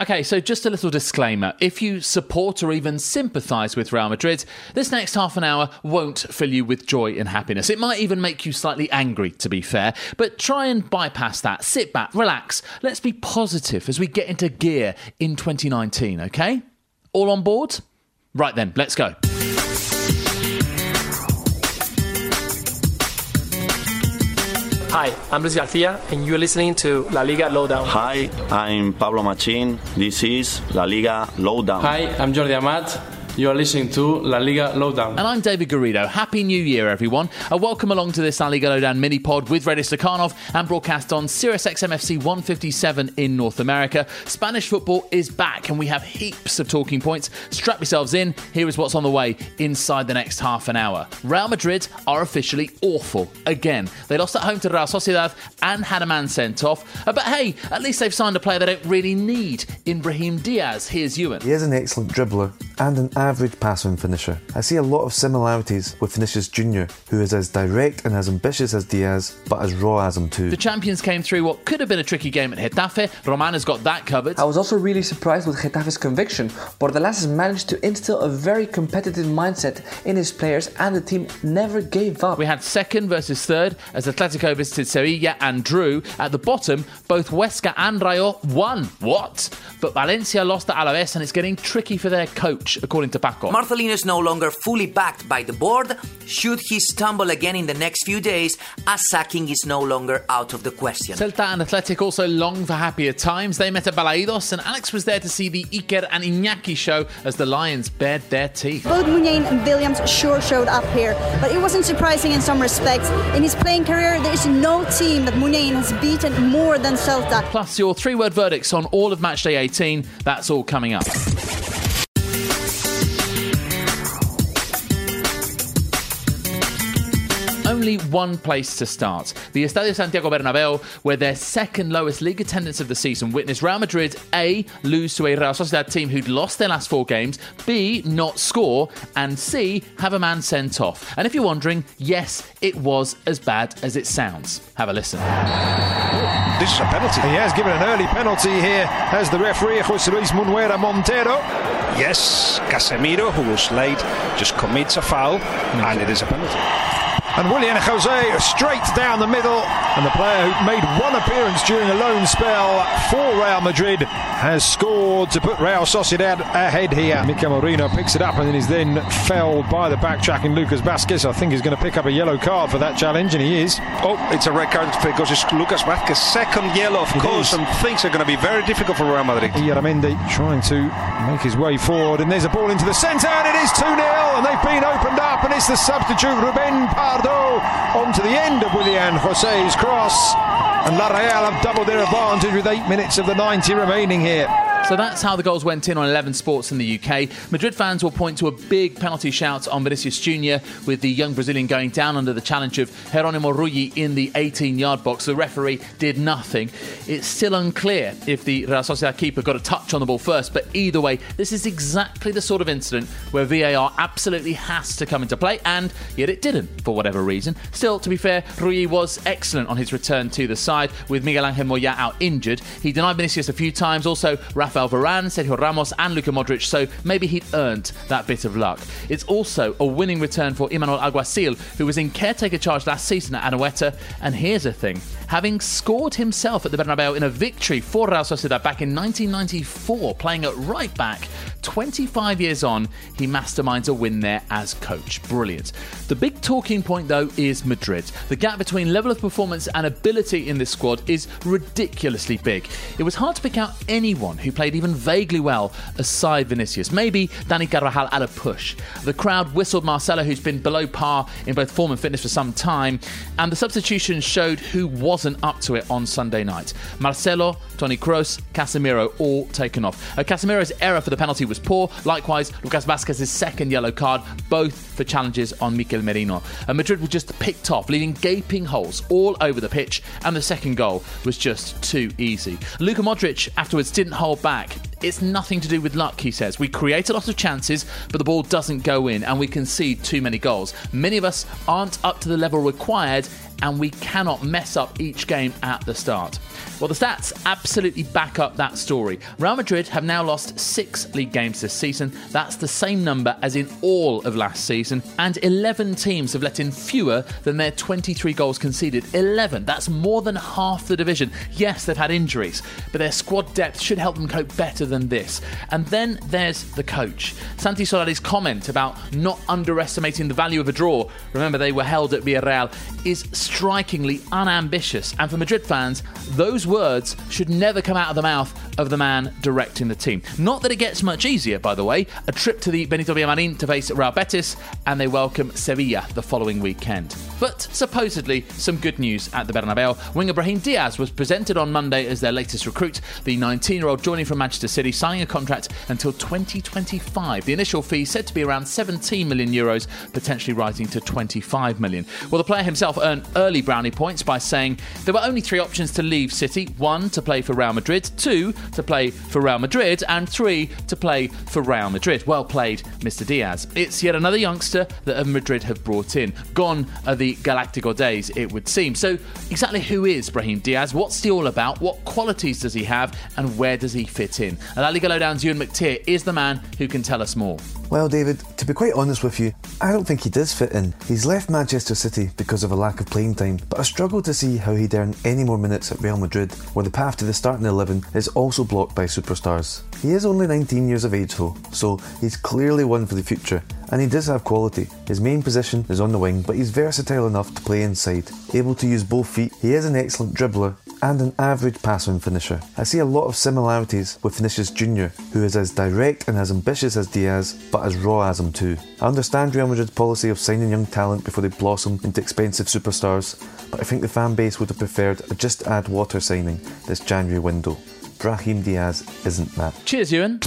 Okay, so just a little disclaimer. If you support or even sympathise with Real Madrid, this next half an hour won't fill you with joy and happiness. It might even make you slightly angry, to be fair. But try and bypass that. Sit back, relax. Let's be positive as we get into gear in 2019, okay? All on board? Right then, let's go. Hi, I'm Luis Garcia, and you're listening to La Liga Lowdown. Hi, I'm Pablo Machin. This is La Liga Lowdown. Hi, I'm Jordi Amat. You are listening to La Liga Lowdown. And I'm David Garrido. Happy New Year, everyone. A welcome along to this La Liga Lowdown mini pod with Redis Stakhanov and broadcast on Sirius XMFC 157 in North America. Spanish football is back, and we have heaps of talking points. Strap yourselves in. Here is what's on the way inside the next half an hour. Real Madrid are officially awful again. They lost at home to Real Sociedad and had a man sent off. Uh, But hey, at least they've signed a player they don't really need in Brahim Diaz. Here's Ewan. He is an excellent dribbler and an average passing finisher. I see a lot of similarities with Vinicius Jr., who is as direct and as ambitious as Diaz, but as raw as him too. The champions came through what could have been a tricky game at Getafe. Roman has got that covered. I was also really surprised with Getafe's conviction. Bordalas has managed to instill a very competitive mindset in his players, and the team never gave up. We had second versus third as Atletico visited Sevilla and drew. At the bottom, both Huesca and Rayo won. What? But Valencia lost to Alaves and it's getting tricky for their coach, according to Paco. Marcelino is no longer fully backed by the board. Should he stumble again in the next few days, a sacking is no longer out of the question. Celta and Athletic also long for happier times. They met at Balaidos and Alex was there to see the Iker and Iñaki show as the Lions bared their teeth. Both Muniain and Williams sure showed up here, but it wasn't surprising in some respects. In his playing career, there is no team that Muniain has beaten more than Celta. Plus your three word verdicts on all of matchday 18. That's all coming up. Only one place to start. The Estadio Santiago Bernabeu, where their second lowest league attendance of the season witnessed Real Madrid A. lose to a Real Sociedad team who'd lost their last four games, B. not score, and C. have a man sent off. And if you're wondering, yes, it was as bad as it sounds. Have a listen. This is a penalty. He has given an early penalty here as the referee, Jose Luis Munuera Montero. Yes, Casemiro, who was late, just commits a foul, and it is a penalty. And Willian Jose straight down the middle, and the player who made one appearance during a loan spell for Real Madrid has scored to put Real Sociedad ahead here. Mikel Merino picks it up and then is then felled by the backtracking Lucas Vázquez. I think he's going to pick up a yellow card for that challenge, and he is. Oh, it's a red card because it's Lucas Vázquez second yellow, of It course, is. and things are going to be very difficult for Real Madrid. Illarramendi trying to make his way forward, and there's a ball into the centre, and it is 2 0, and they've been opened up, and it's the substitute Ruben Pardo onto the end of Willian Jose's cross. And La Real have doubled their advantage with eight minutes of the 90 remaining here. So that's how the goals went in on 11 Sports in the UK. Madrid fans will point to a big penalty shout on Vinicius Jr. with the young Brazilian going down under the challenge of Geronimo Rulli in the 18 yard box. The referee did nothing. It's still unclear if the Real Sociedad keeper got a touch on the ball first, but either way, this is exactly the sort of incident where VAR absolutely has to come into play, and yet it didn't for whatever reason. Still, to be fair, Rulli was excellent on his return to the side with Miguel Angel Moya out injured. He denied Vinicius a few times, also Rafael Varane, Sergio Ramos, and Luka Modric, so maybe he'd earned that bit of luck. It's also a winning return for Imanol Alguacil, who was in caretaker charge last season at Anoeta. And here's the thing having scored himself at the Bernabeu in a victory for Real Sociedad back in 1994, playing at right back, 25 years on, he masterminds a win there as coach. Brilliant. The big talking point, though, is Madrid. The gap between level of performance and ability in this squad is ridiculously big. It was hard to pick out anyone who played even vaguely well aside Vinicius. Maybe Dani Carvajal at a push. The crowd whistled Marcelo, who's been below par in both form and fitness for some time, and the substitutions showed who was wasn't up to it on Sunday night. Marcelo, Toni Kroos, Casemiro all taken off. Uh, Casemiro's error for the penalty was poor. Likewise, Lucas Vazquez's second yellow card, both for challenges on Mikel Merino. Uh, Madrid were just picked off, leaving gaping holes all over the pitch, and the second goal was just too easy. Luka Modric afterwards didn't hold back. It's nothing to do with luck, he says. We create a lot of chances, but the ball doesn't go in, and we concede too many goals. Many of us aren't up to the level required, and we cannot mess up each game at the start. Well, the stats absolutely back up that story. Real Madrid have now lost six league games this season. That's the same number as in all of last season. And 11 teams have let in fewer than their 23 goals conceded. 11. That's more than half the division. Yes, they've had injuries, but their squad depth should help them cope better than this. And then there's the coach. Santi Solari's comment about not underestimating the value of a draw, remember they were held at Villarreal, is strikingly unambitious. And for Madrid fans, those words should never come out of the mouth of the man directing the team. Not that it gets much easier, by the way. A trip to the Benito Villamarin to face Real Betis, and they welcome Sevilla the following weekend. But supposedly, some good news at the Bernabeu. Winger Brahim Diaz was presented on Monday as their latest recruit, the 19 year old joining from Manchester City, signing a contract until 2025. The initial fee said to be around 17 million euros, potentially rising to 25 million. Well, the player himself earned early brownie points by saying there were only three options to leave City one, to play for Real Madrid, two, to play for Real Madrid, and three, to play for Real Madrid. Well played, Mr. Diaz. It's yet another youngster that Madrid have brought in. Gone are the Galactico days, it would seem. So, exactly who is Brahim Diaz? What's he all about? What qualities does he have? And where does he fit in? And La Liga Lowdown's Ewan McTear is the man who can tell us more. Well, David, to be quite honest with you, I don't think he does fit in. He's left Manchester City because of a lack of playing time, but I struggle to see how he'd earn any more minutes at Real Madrid, where the path to the starting 11 is also blocked by superstars. He is only 19 years of age though, so he's clearly one for the future, and he does have quality. His main position is on the wing, but he's versatile enough to play inside. Able to use both feet, he is an excellent dribbler and an average passing finisher. I see a lot of similarities with Vinicius Jr., who is as direct and as ambitious as Diaz, but as raw as him too. I understand Real Madrid's policy of signing young talent before they blossom into expensive superstars, but I think the fan base would have preferred a just add water signing this January window. Brahim Diaz isn't that. Cheers, Ewan.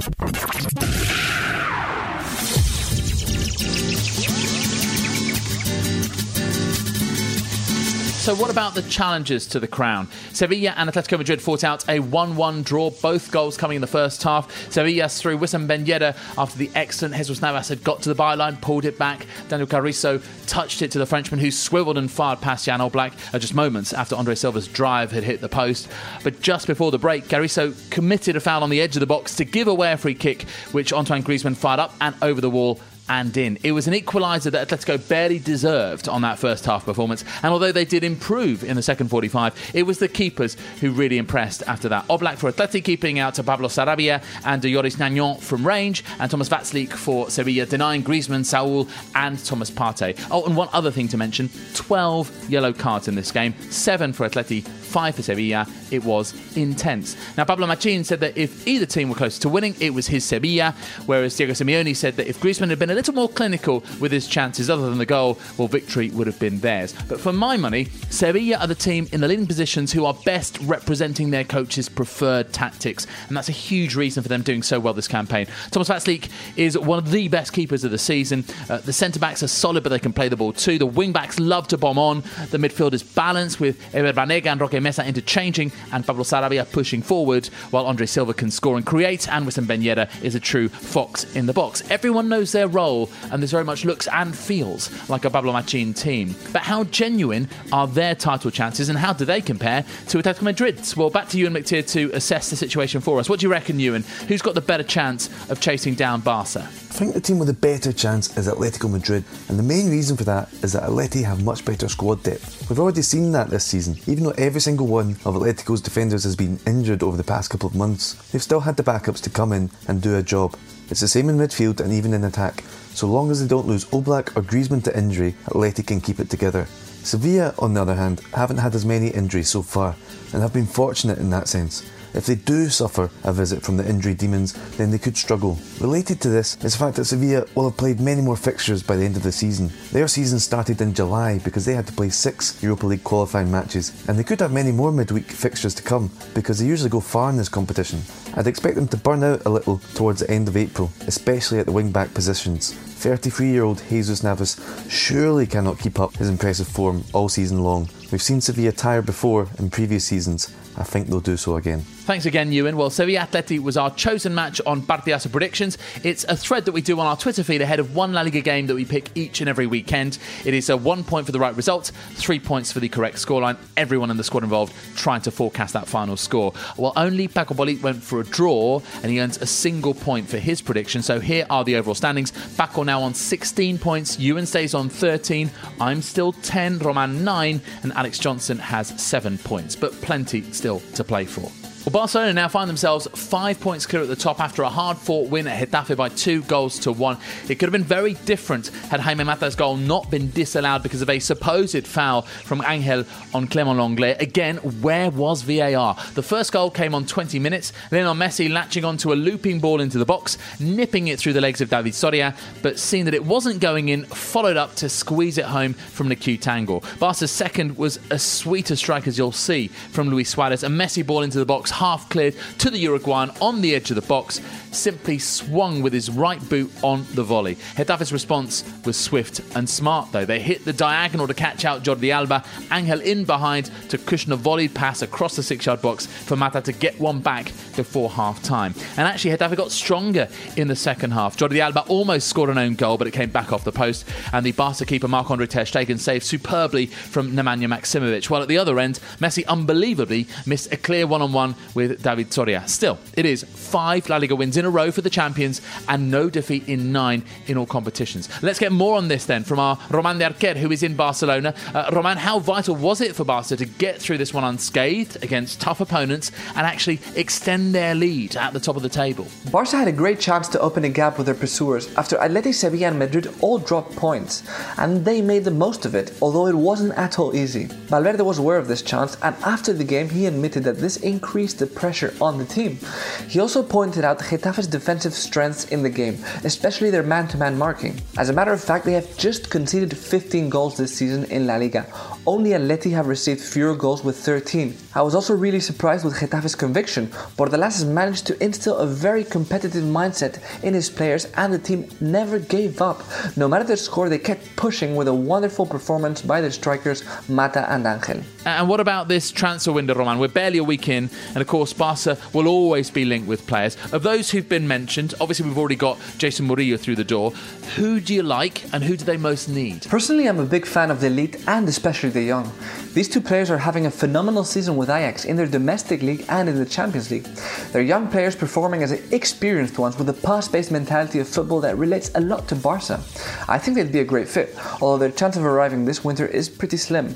So, what about the challenges to the crown? Sevilla and Atletico Madrid fought out a 1 1 draw, both goals coming in the first half. Sevilla through Wissam Ben Yedder after the excellent Jesus Navas had got to the byline, pulled it back. Daniel Carriço touched it to the Frenchman who swiveled and fired past Jan Oblak uh, just moments after Andre Silva's drive had hit the post. But just before the break, Carriço committed a foul on the edge of the box to give away a free kick, which Antoine Griezmann fired up and over the wall and in. It was an equaliser that Atletico barely deserved on that first half performance, and although they did improve in the second 45, it was the keepers who really impressed after that. Oblak for Atleti keeping out to Pablo Sarabia and Yoris Nagnon from range, and Thomas Vaclík for Sevilla denying Griezmann, Saul, and Thomas Partey. Oh, and one other thing to mention 12 yellow cards in this game, 7 for Atleti, 5 for Sevilla. It was intense. Now, Pablo Machin said that if either team were closer to winning, it was his Sevilla, whereas Diego Simeone said that if Griezmann had been a little more clinical with his chances other than the goal, well, victory would have been theirs. But for my money, Sevilla are the team in the leading positions who are best representing their coach's preferred tactics, and that's a huge reason for them doing so well this campaign. Thomas Vaclík is one of the best keepers of the season. Uh, the centre backs are solid, but they can play the ball too. The wing backs love to bomb on. The midfield is balanced with Ever Banega and Roque Mesa interchanging, and Pablo Sarabia pushing forward, while Andre Silva can score and create, and Wissam Ben Yedder is a true fox in the box. Everyone knows their role, and this very much looks and feels like a Pablo Machin team. But how genuine are their title chances, and how do they compare to Atletico Madrid's? Well, back to Ewan McTear to assess the situation for us. What do you reckon, Ewan? Who's got the better chance of chasing down Barca? I think the team with a better chance is Atletico Madrid, and the main reason for that is that Atleti have much better squad depth. We've already seen that this season. Even though every single one of Atletico's defenders has been injured over the past couple of months, they've still had the backups to come in and do a job. It's the same in midfield and even in attack. So long as they don't lose Oblak or Griezmann to injury, Atleti can keep it together. Sevilla, on the other hand, haven't had as many injuries so far and have been fortunate in that sense. If they do suffer a visit from the injury demons, then they could struggle. Related to this is the fact that Sevilla will have played many more fixtures by the end of the season. Their season started in July because they had to play six Europa League qualifying matches, and they could have many more midweek fixtures to come because they usually go far in this competition. I'd expect them to burn out a little towards the end of April, especially at the wing back positions. 33 year old Jesus Navas surely cannot keep up his impressive form all season long. We've seen Sevilla tire before in previous seasons. I think they'll do so again. Thanks again, Ewan. Well, Sevilla Atleti was our chosen match on Partidazo Predictions. It's a thread that we do on our Twitter feed ahead of one La Liga game that we pick each and every weekend. It is a one point for the right result, three points for the correct scoreline. Everyone in the squad involved trying to forecast that final score. Well, only Paco Polit went for a draw and he earns a single point for his prediction. So here are the overall standings. Paco now on 16 points, Ewan stays on 13, I'm still 10, Roman 9, and Alex Johnson has 7 points, but plenty still to play for. Well, Barcelona now find themselves five points clear at the top after a hard fought win at Getafe by two goals to one. It could have been very different had Jaime Mata's goal not been disallowed because of a supposed foul from Angel on Clement Lenglet. Again, where was VAR? The first goal came on 20 minutes, on Messi latching onto a looping ball into the box, nipping it through the legs of David Soria, but seeing that it wasn't going in, followed up to squeeze it home from Nicu angle. Barca's second was a sweeter strike as you'll see from Luis Suarez, a Messi ball into the box half cleared to the Uruguayan on the edge of the box, simply swung with his right boot on the volley. Getafe's response was swift and smart, though. They hit the diagonal to catch out Jordi Alba. Angel in behind to cushion a volleyed pass across the six yard box for Mata to get one back before half time. And actually, Getafe got stronger in the second half. Jordi Alba almost scored an own goal, but it came back off the post. And the Barca keeper Marc Andre Ter Stegen saved superbly from Nemanja Maksimovic. While at the other end, Messi unbelievably missed a clear one on one with David Soria. Still, it is five La Liga wins in a row for the champions and no defeat in nine in all competitions. Let's get more on this then from our Roman de Arquer, who is in Barcelona. Uh, Roman, how vital was it for Barca to get through this one unscathed against tough opponents and actually extend their lead at the top of the table? Barca had a great chance to open a gap with their pursuers after Athletic Sevilla and Madrid all dropped points, and they made the most of it, although it wasn't at all easy. Valverde was aware of this chance, and after the game, he admitted that this increased the pressure on the team. He also pointed out Getafe's defensive strengths in the game, especially their man to man marking. As a matter of fact, they have just conceded 15 goals this season in La Liga. Only Atleti have received fewer goals with 13. I was also really surprised with Getafe's conviction. Bordalas has managed to instill a very competitive mindset in his players, and the team never gave up. No matter the score, they kept pushing with a wonderful performance by their strikers Mata and Angel. And what about this transfer window, Roman? We're barely a week in, and of course, Barca will always be linked with players. Of those who've been mentioned, obviously we've already got Jeison Murillo through the door. Who do you like, and who do they most need? Personally, I'm a big fan of de Ligt and especially de Jong. These two players are having a phenomenal season with Ajax in their domestic league and in the Champions League. They're young players performing as experienced ones with a pass-based mentality of football that relates a lot to Barca. I think they'd be a great fit, although their chance of arriving this winter is pretty slim.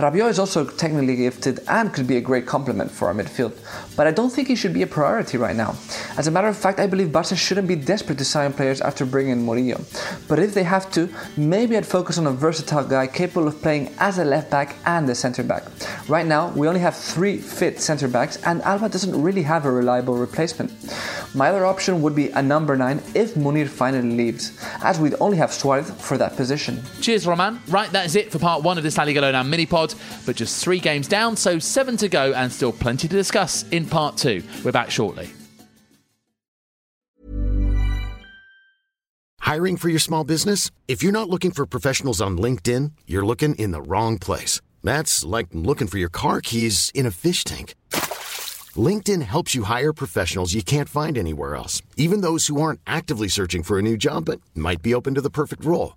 Rabiot is also technically gifted and could be a great complement for our midfield, but I don't think he should be a priority right now. As a matter of fact, I believe Barca shouldn't be desperate to sign players after bringing in Murillo. But if they have to, maybe I'd focus on a versatile guy capable of playing as a left back and a centre back. Right now, we only have three fit centre backs, and Alba doesn't really have a reliable replacement. My other option would be a number 9 if Munir finally leaves, as we'd only have Suarez for that position. Cheers, Roman. Right, that is it for part one of this La mini pod, but just three games down, so seven to go, and still plenty to discuss in part two. We're back shortly. Hiring for your small business? If you're not looking for professionals on LinkedIn, you're looking in the wrong place. That's like looking for your car keys in a fish tank. LinkedIn helps you hire professionals you can't find anywhere else, even those who aren't actively searching for a new job but might be open to the perfect role.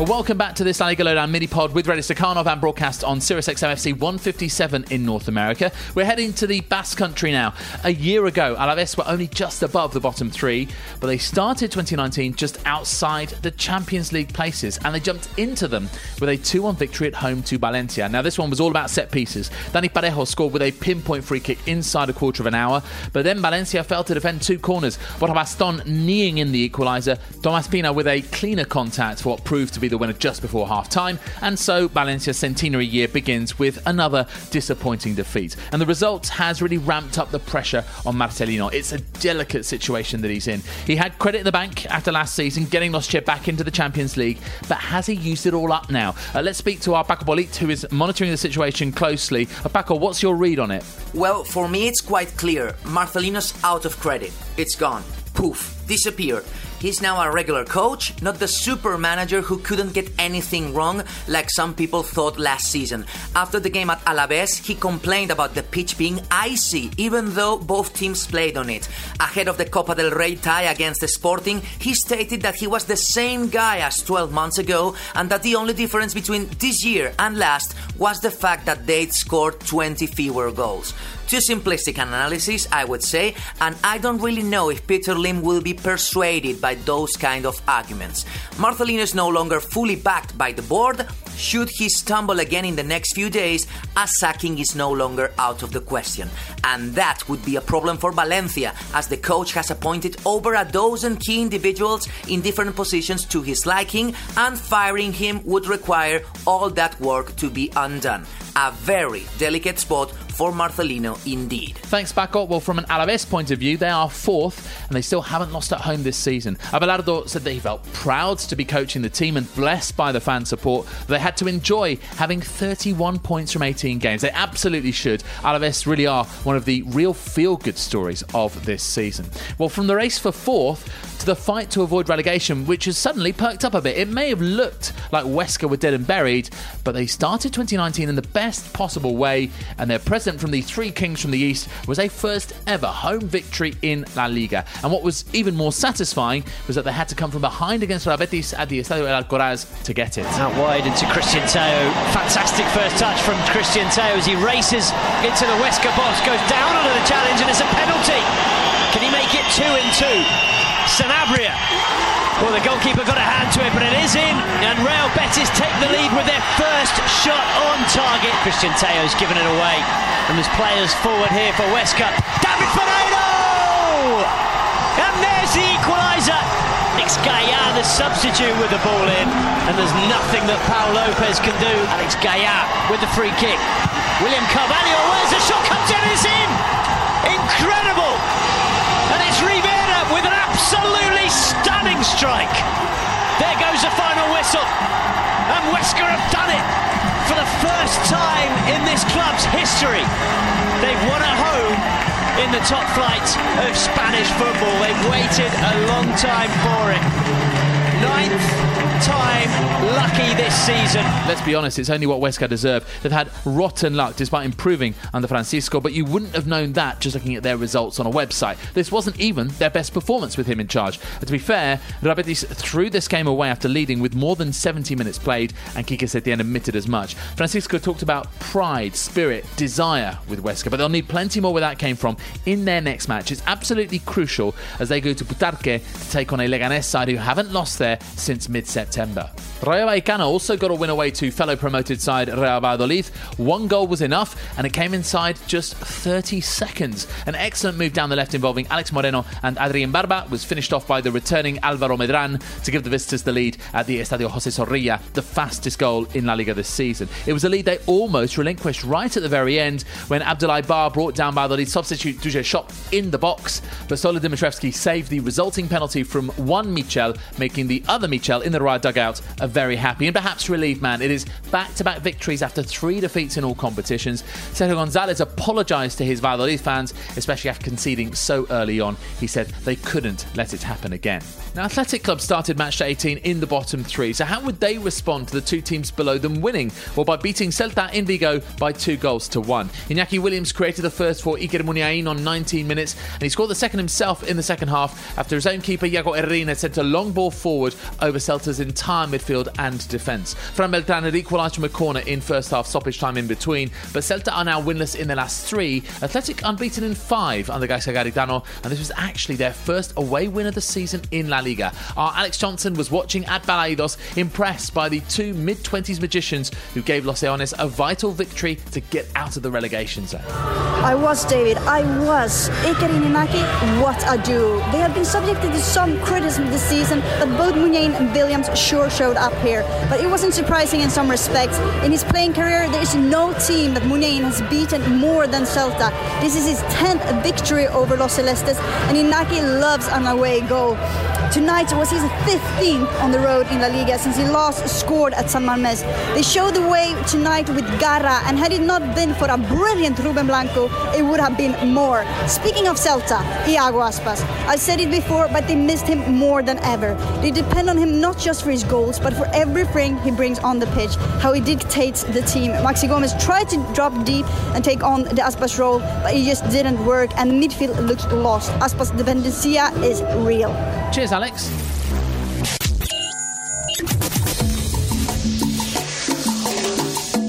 Welcome back to this La Liga Lowdown mini pod with Reddy Stakhanov and broadcast on Sirius XM 157 in North America. We're heading to the Basque Country now. A year ago, Alaves were only just above the bottom three, but they started 2019 just outside the Champions League places and they jumped into them with a 2 1 victory at home to Valencia. Now, this one was all about set pieces. Dani Parejo scored with a pinpoint free kick inside a quarter of an hour, but then Valencia failed to defend two corners. Borja Baston kneeing in the equaliser, Tomas Pina with a cleaner contact for what proved to be the winner just before half time, and so Valencia's centenary year begins with another disappointing defeat. And the result has really ramped up the pressure on Marcelino. It's a delicate situation that he's in. He had credit in the bank after last season, getting Los back into the Champions League, but has he used it all up now? Uh, let's speak to our Paco Polit, who is monitoring the situation closely. Uh, Paco, what's your read on it? Well, for me, it's quite clear. Marcelino's out of credit. It's gone. Poof. Disappeared. He's now a regular coach, not the super manager who couldn't get anything wrong like some people thought last season. After the game at Alaves, he complained about the pitch being icy, even though both teams played on it. Ahead of the Copa del Rey tie against Sporting, he stated that he was the same guy as 12 months ago and that the only difference between this year and last was the fact that they'd scored 20 fewer goals. Too simplistic an analysis, I would say, and I don't really know if Peter Lim will be persuaded by those kind of arguments. Marcelino is no longer fully backed by the board. Should he stumble again in the next few days, a sacking is no longer out of the question. And that would be a problem for Valencia, as the coach has appointed over a dozen key individuals in different positions to his liking, and firing him would require all that work to be undone. A very delicate spot for Marcelino indeed. Thanks, Paco. Well, from an Alaves point of view, they are fourth and they still haven't lost at home this season. Abelardo said that he felt proud to be coaching the team and blessed by the fan support. They had to enjoy having 31 points from 18 games. They absolutely should. Alaves really are one of the real feel good stories of this season. Well, from the race for fourth, to the fight to avoid relegation, which has suddenly perked up a bit. It may have looked like Huesca were dead and buried, but they started 2019 in the best possible way, and their from the Three Kings from the East was a first ever home victory in La Liga. And what was even more satisfying was that they had to come from behind against Real Betis at the Estadio El Alcoraz to get it. Out wide into Cristian Tello. Fantastic first touch from Cristian Tello as he races into the Huesca box, goes down under the challenge, and it's a penalty. Can he make it two in two? Sanabria. Well, the goalkeeper got a hand to it, but it is in, and Real Betis take the lead with their first shot on target. Cristian Tello's given it away, and there's players forward here for Huesca. David Ferreiro! And there's the equaliser. Alex Gaya, the substitute with the ball in, and there's nothing that Pau Lopez can do. Alex Gaya with the free kick. William Carvalho, where's the shot? Comes in, it's in! Incredible! And it's Rivera with an absolutely stunning strike. There goes the final whistle. And Huesca have done it for the first time in this club's history. They've won at home in the top flight of Spanish football. They've waited a long time for it. Ninth time lucky this season. Let's be honest, it's only what Huesca deserve. They've had rotten luck despite improving under Francisco, but you wouldn't have known that just looking at their results on a website. This wasn't even their best performance with him in charge. To be fair, Real Betis threw this game away after leading with more than 70 minutes played, and Quique Setien admitted as much. Francisco talked about pride, spirit, desire with Huesca, but they'll need plenty more where that came from in their next match. It's absolutely crucial as they go to Butarque to take on a Leganés side who haven't lost there since mid-September. September. Rayo Vallecano also got a win away to fellow promoted side Real Valladolid. One goal was enough, and it came inside just 30 seconds. An excellent move down the left involving Alex Moreno and Adri Embarba was finished off by the returning Alvaro Medran to give the visitors the lead at the Estadio José Zorrilla, the fastest goal in La Liga this season. It was a lead they almost relinquished right at the very end when Abdoulaye Ba brought down Valladolid substitute Duje Čop in the box, but Stole Dimitrievski saved the resulting penalty from one Michel, making the other Michel in the right dugout a very happy and perhaps relieved man. It is back to back victories after three defeats in all competitions. Sergio Gonzalez apologised to his Valladolid fans, especially after conceding so early on. He said they couldn't let it happen again. Now, Athletic Club started match 18 in the bottom three, so how would they respond to the two teams below them winning? Well, by beating Celta in Vigo by two goals to one. Iñaki Williams created the first for Iker Muniain on 19 minutes, and he scored the second himself in the second half after his own keeper, Iago Herrerín, sent a long ball forward over Celta's entire midfield and defence. Fran Beltran had equalised from a corner in first half stoppage time in between, but Celta are now winless in their last three. Athletic unbeaten in five under Gaizka Garitano, and this was actually their first away win of the season in La Liga. Our Alex Johnson was watching at Balaidos, impressed by the two mid 20s magicians who gave Los Leones a vital victory to get out of the relegation zone. I was, David. I was. Iker Inaki, what a duo. They have been subjected to some criticism this season, but both Muniain and Williams sure showed up here. But it wasn't surprising in some respects. In his playing career, there is no team that Muniain has beaten more than Celta. This is his 10th victory over Los Celestes, and Inaki loves an away goal. Tonight was his 15th on the road in La Liga since he last scored at San Mamés. They showed the way tonight with Garra, and had it not been for a brilliant Ruben Blanco, it would have been more. Speaking of Celta, Iago Aspas. I said it before, but they missed him more than ever. They depend on him not just for his goals, but for everything he brings on the pitch, how he dictates the team. Maxi Gomez tried to drop deep and take on the Aspas role, but it just didn't work, and midfield looked lost. Aspas' dependencia is real. Cheers, Alex.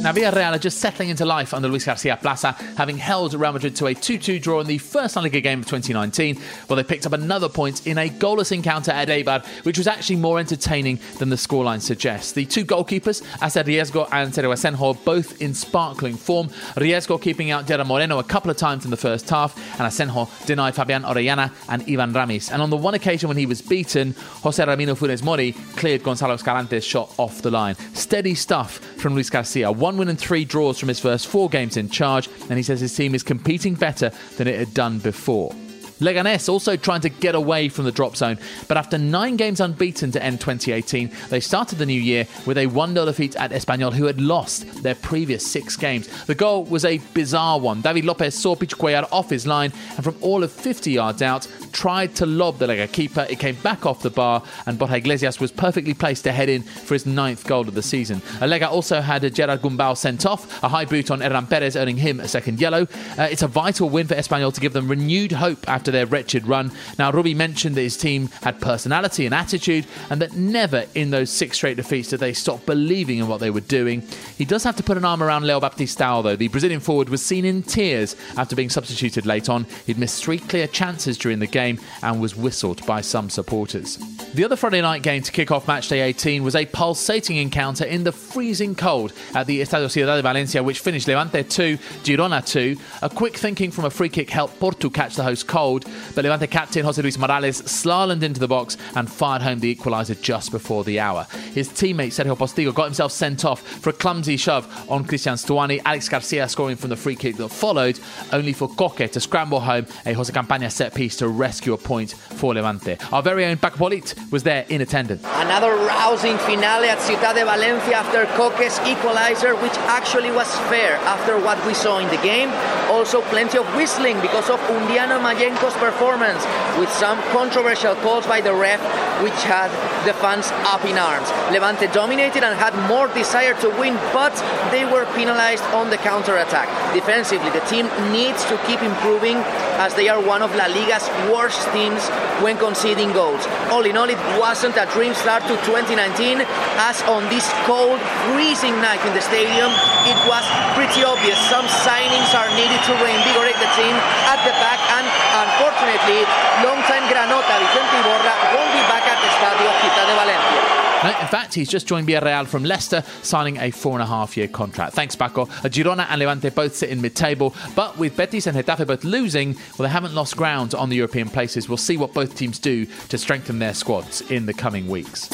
Now, Villarreal are just settling into life under Luis Garcia Plaza, having held Real Madrid to a 2 2 draw in the first La Liga game of 2019. Well, they picked up another point in a goalless encounter at Eibar, which was actually more entertaining than the scoreline suggests. The two goalkeepers, Asier Riesgo and Sergio Asenjo, both in sparkling form. Riesgo keeping out Gerard Moreno a couple of times in the first half, and Asenjo denied Fabian Orellana and Ivan Ramis. And on the one occasion when he was beaten, Jose Ramiro Funes Mori cleared Gonzalo Escalante's shot off the line. Steady stuff from Luis Garcia. One win and three draws from his first four games in charge, and he says his team is competing better than it had done before. Leganés also trying to get away from the drop zone, but after nine games unbeaten to end 2018, they started the new year with a 1 0 defeat at Espanyol, who had lost their previous six games. The goal was a bizarre one. David Lopez saw Pichu Cuellar off his line and from all of 50 yards out tried to lob the Lega keeper. It came back off the bar, and Borja Iglesias was perfectly placed to head in for his ninth goal of the season. Lega also had a Gerard Gumbau sent off, a high boot on Hernan Perez, earning him a second yellow. Uh, it's a vital win for Espanyol to give them renewed hope after their wretched run. Now, Rubi mentioned that his team had personality and attitude, and that never in those six straight defeats did they stop believing in what they were doing. He does have to put an arm around Leo Baptistao, though. The Brazilian forward was seen in tears after being substituted late on. He'd missed three clear chances during the game and was whistled by some supporters. The other Friday night game to kick off matchday 18 was a pulsating encounter in the freezing cold at the Estadio Ciudad de Valencia, which finished Levante 2, Girona 2. A quick thinking from a free kick helped Portu catch the host cold, but Levante captain Jose Luis Morales slalomed into the box and fired home the equaliser just before the hour. His teammate Sergio Postigo got himself sent off for a clumsy shove on Cristian Stuani, Alex Garcia scoring from the free kick that followed, only for Coque to scramble home a Jose Campaña set piece to rescue a point for Levante. Our very own Paco was there in attendance. Another rousing finale at Ciudad de Valencia after Coque's equalizer, which actually was fair after what we saw in the game. Also, plenty of whistling because of Undiano Mallenco's performance, with some controversial calls by the ref, which had the fans up in arms. Levante dominated and had more desire to win, but they were penalized on the counter attack. Defensively, the team needs to keep improving as they are one of La Liga's worst teams when conceding goals. All in all, it wasn't a dream start to 2019, as on this cold, freezing night in the stadium, it was pretty obvious some signings are needed to reinvigorate the team at the back, and unfortunately, long-time Granota Vicente Iborra won't be back at the Estadio Ciudad de Valencia. In fact, he's just joined Villarreal from Leicester, signing a four and a half year contract. Thanks, Paco. Girona and Levante both sit in mid table, but with Betis and Getafe both losing, well, they haven't lost ground on the European places. We'll see what both teams do to strengthen their squads in the coming weeks.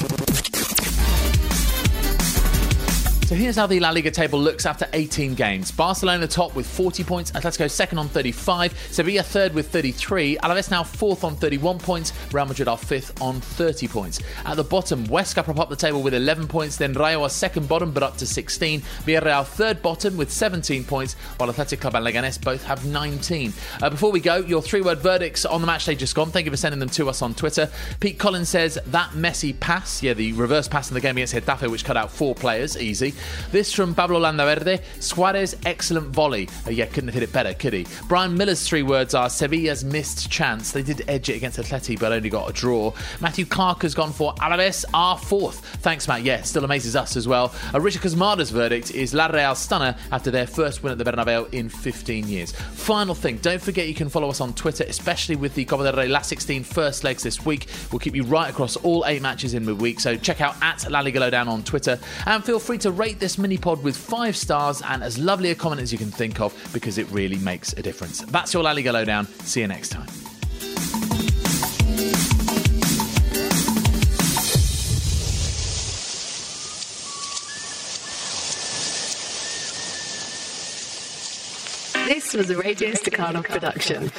So here's how the La Liga table looks after 18 games. Barcelona top with 40 points, Atletico second on 35, Sevilla third with 33, Alaves now fourth on 31 points, Real Madrid are fifth on 30 points. At the bottom, Huesca prop up the table with 11 points, then Rayo are second bottom but up to 16, Villarreal third bottom with 17 points, while Athletic Club and Leganés both have 19. Uh, before we go, your three-word verdicts on the match day just gone. Thank you for sending them to us on Twitter. Pete Collins says that Messi pass, yeah, the reverse pass in the game against Getafe which cut out four players, easy. This from Pablo Landaverde. Suarez, excellent volley. Oh, yeah, couldn't have hit it better, could he? Brian Miller's three words are Sevilla's missed chance. They did edge it against Atleti, but only got a draw. Matthew Clark has gone for Alaves, our fourth. Thanks, Matt. Yeah, still amazes us as well. Uh, Richard Kazmada's verdict is La Real stunner after their first win at the Bernabeu in 15 years. Final thing, don't forget you can follow us on Twitter, especially with the Copa del Rey last 16 first legs this week. We'll keep you right across all eight matches in midweek, so check out at La Liga Lowdown on Twitter and feel free to rate this mini pod with five stars and as lovely a comment as you can think of because it really makes a difference. That's your La Liga Lowdown. See you next time. This was a Radio Stakhanov production.